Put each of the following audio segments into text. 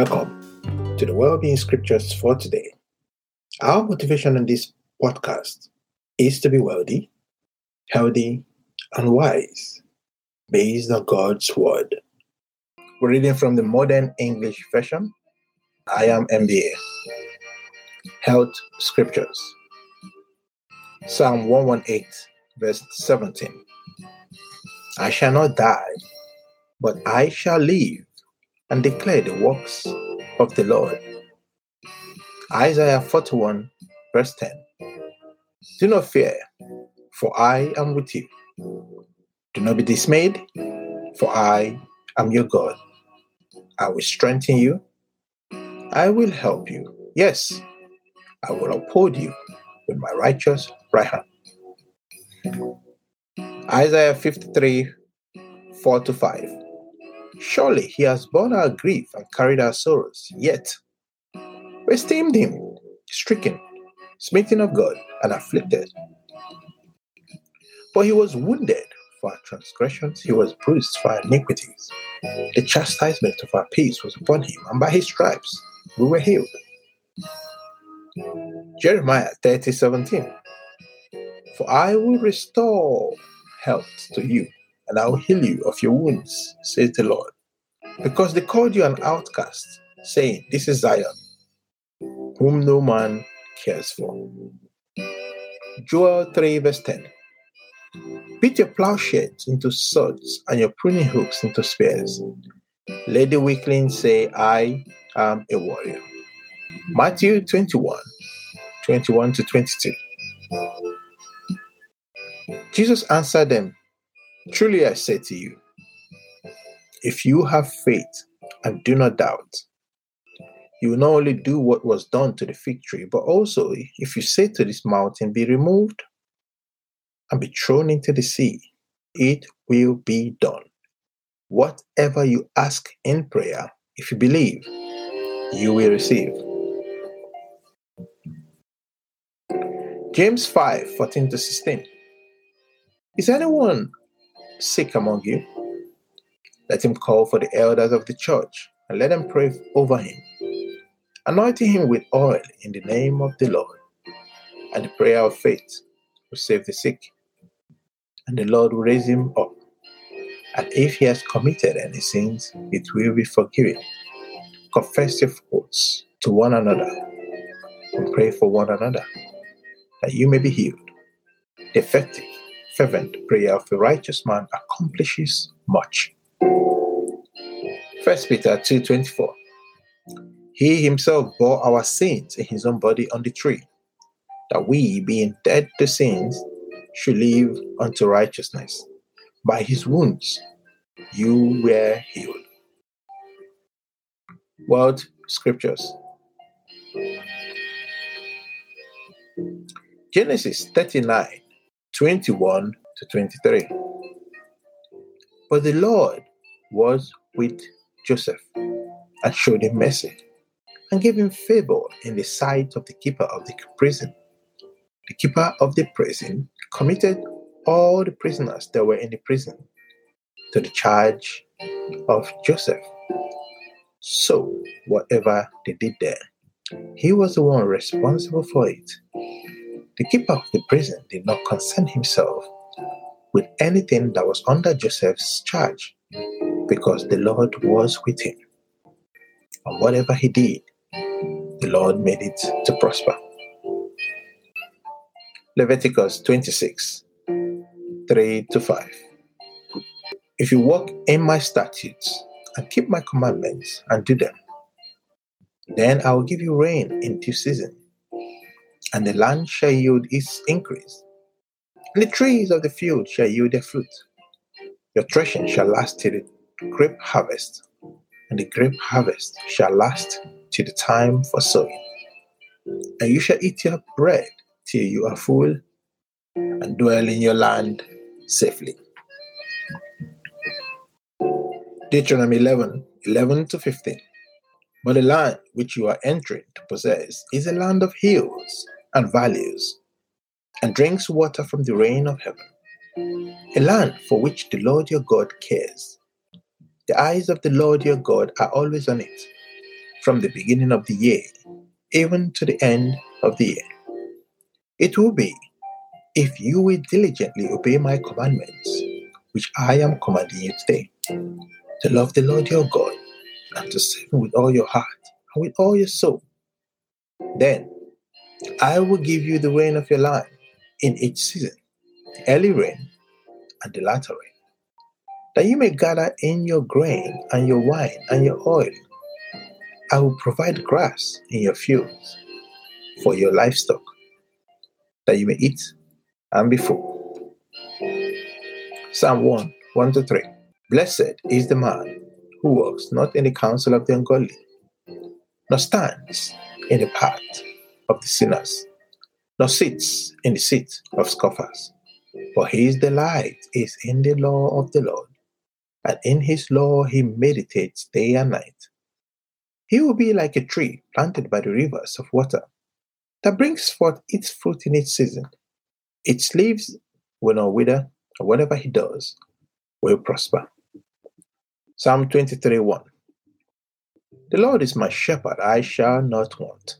Welcome to the Wellbeing Scriptures for today. Our motivation in this podcast is to be wealthy, healthy, and wise based on God's Word. We're reading from the Modern English Version. I am MBA. Health Scriptures. Psalm 118, verse 17. I shall not die, but I shall live and declare the works of the Lord. Isaiah 41, verse 10. Do not fear, for I am with you. Do not be dismayed, for I am your God. I will strengthen you. I will help you. Yes, I will uphold you with my righteous right hand. Isaiah 53, 4 to 5. Surely he has borne our grief and carried our sorrows, yet we esteemed him stricken, smitten of God, and afflicted. But he was wounded for our transgressions, he was bruised for our iniquities. The chastisement of our peace was upon him, and by his stripes we were healed. Jeremiah 30 17. For I will restore health to you and I will heal you of your wounds, says the Lord. Because they called you an outcast, saying, This is Zion, whom no man cares for. Joel 3, verse 10. Beat your plowshares into swords and your pruning hooks into spears. Let the weakling say, I am a warrior. Matthew 21, 21 to 22. Jesus answered them, Truly I say to you, if you have faith and do not doubt, you will not only do what was done to the fig tree, but also if you say to this mountain, Be removed and be thrown into the sea, it will be done. Whatever you ask in prayer, if you believe, you will receive. James 5 14 to 16. Is anyone sick among you, let him call for the elders of the church and let them pray over him, anointing him with oil in the name of the Lord. And the prayer of faith will save the sick, and the Lord will raise him up. And if he has committed any sins, it will be forgiven. Confess your faults to one another and pray for one another that you may be healed. Effective fervent prayer of a righteous man accomplishes much. 1 Peter 2:24 He himself bore our sins in his own body on the tree, that we, being dead to sins, should live unto righteousness. By his wounds you were healed. Wealth Scriptures Genesis 39 21 to 23. But the Lord was with Joseph and showed him mercy and gave him favor in the sight of the keeper of the prison. The keeper of the prison committed all the prisoners that were in the prison to the charge of Joseph. So, whatever they did there, he was the one responsible for it. The keeper of the prison did not concern himself with anything that was under Joseph's charge because the Lord was with him. And whatever he did, the Lord made it to prosper. Leviticus 26 3 to 5. If you walk in my statutes and keep my commandments and do them, then I will give you rain in due season and the land shall yield its increase, and the trees of the field shall yield their fruit. Your threshing shall last till the grape harvest, and the grape harvest shall last till the time for sowing. And you shall eat your bread till you are full, and dwell in your land safely. Deuteronomy 11 11 to 15. But the land which you are entering to possess is a land of hills and valleys, and drinks water from the rain of heaven, a land for which the Lord your God cares. The eyes of the Lord your God are always on it, from the beginning of the year even to the end of the year. It will be if you will diligently obey my commandments, which I am commanding you today, to love the Lord your God and to serve him with all your heart and with all your soul. Then I will give you the rain of your land in each season, early rain and the latter rain, that you may gather in your grain and your wine and your oil. I will provide grass in your fields for your livestock, that you may eat and be full. Psalm 1 1 to 3. Blessed is the man who walks not in the counsel of the ungodly, nor stands in the path of the sinners, nor sits in the seat of scoffers. For his delight is in the law of the Lord, and in his law he meditates day and night. He will be like a tree planted by the rivers of water that brings forth its fruit in its season. Its leaves will not wither, and whatever he does will prosper. Psalm 23 1. The Lord is my shepherd, I shall not want.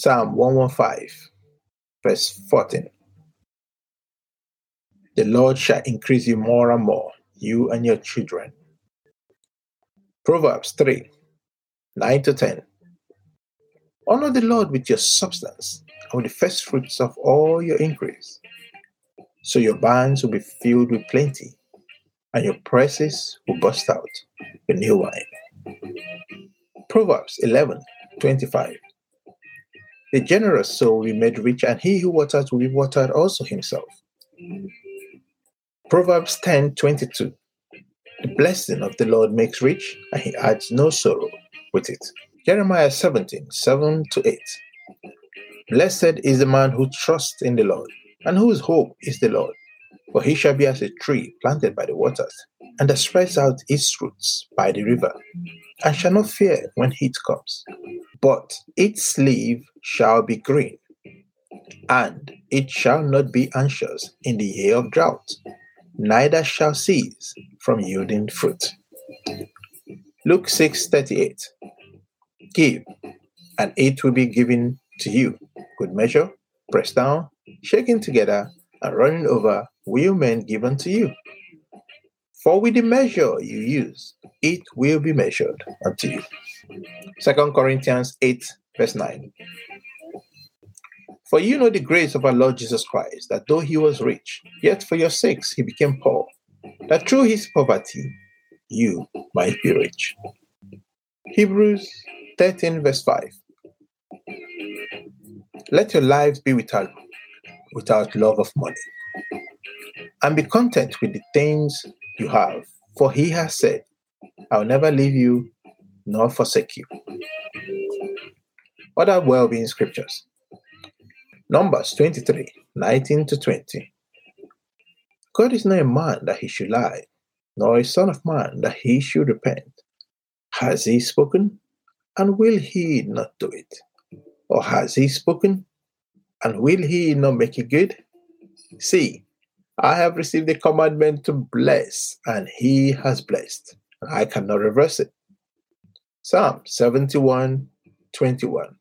Psalm 115, verse 14. The Lord shall increase you more and more, you and your children. Proverbs 3 9 to 10. Honor the Lord with your substance and with the first fruits of all your increase. So your barns will be filled with plenty, and your presses will burst out with new wine. Proverbs 11 25. The generous soul will be made rich, and he who waters will be watered also himself. Proverbs 10 22. The blessing of the Lord makes rich, and he adds no sorrow with it. Jeremiah 17 7 to 8. Blessed is the man who trusts in the Lord, and whose hope is the Lord. For he shall be as a tree planted by the waters, and that spreads out its roots by the river, and shall not fear when heat comes. But its leaf shall be green, and it shall not be anxious in the year of drought, neither shall cease from yielding fruit. Luke 6:38 Give, and it will be given to you. Good measure, pressed down, shaken together, and running over, will men give unto you. For with the measure you use, it will be measured unto you. 2 Corinthians 8, verse 9. For you know the grace of our Lord Jesus Christ, that though he was rich, yet for your sakes he became poor, that through his poverty you might be rich. Hebrews 13, verse 5. Let your lives be without, without love of money, and be content with the things you have, for he has said, I will never leave you nor forsake you. Other well being scriptures Numbers 23 19 to 20. God is not a man that he should lie, nor a son of man that he should repent. Has he spoken, and will he not do it? Or has he spoken, and will he not make it good? See, I have received the commandment to bless, and he has blessed. And I cannot reverse it. Psalm 71 21.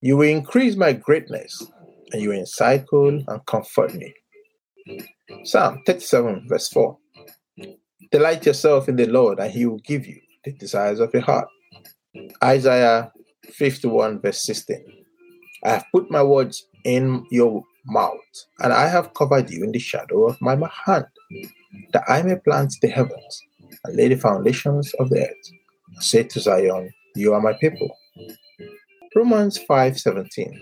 You will increase my greatness, and you will encircle and comfort me. Psalm 37, verse 4. Delight yourself in the Lord, and he will give you the desires of your heart. Isaiah 51, verse 16. I have put my words in your mouth, and I have covered you in the shadow of my hand, that I may plant the heavens and lay the foundations of the earth. I Say to Zion, You are my people. Romans 5:17.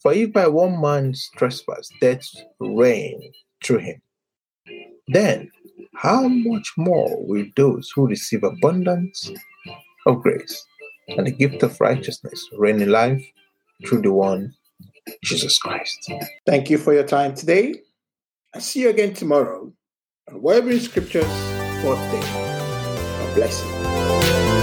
For if by one man's trespass death reigned through him, then how much more will those who receive abundance of grace and the gift of righteousness reign in life through the one Jesus Christ? Thank you for your time today. I'll see you again tomorrow on in Scriptures, fourth day. God bless you.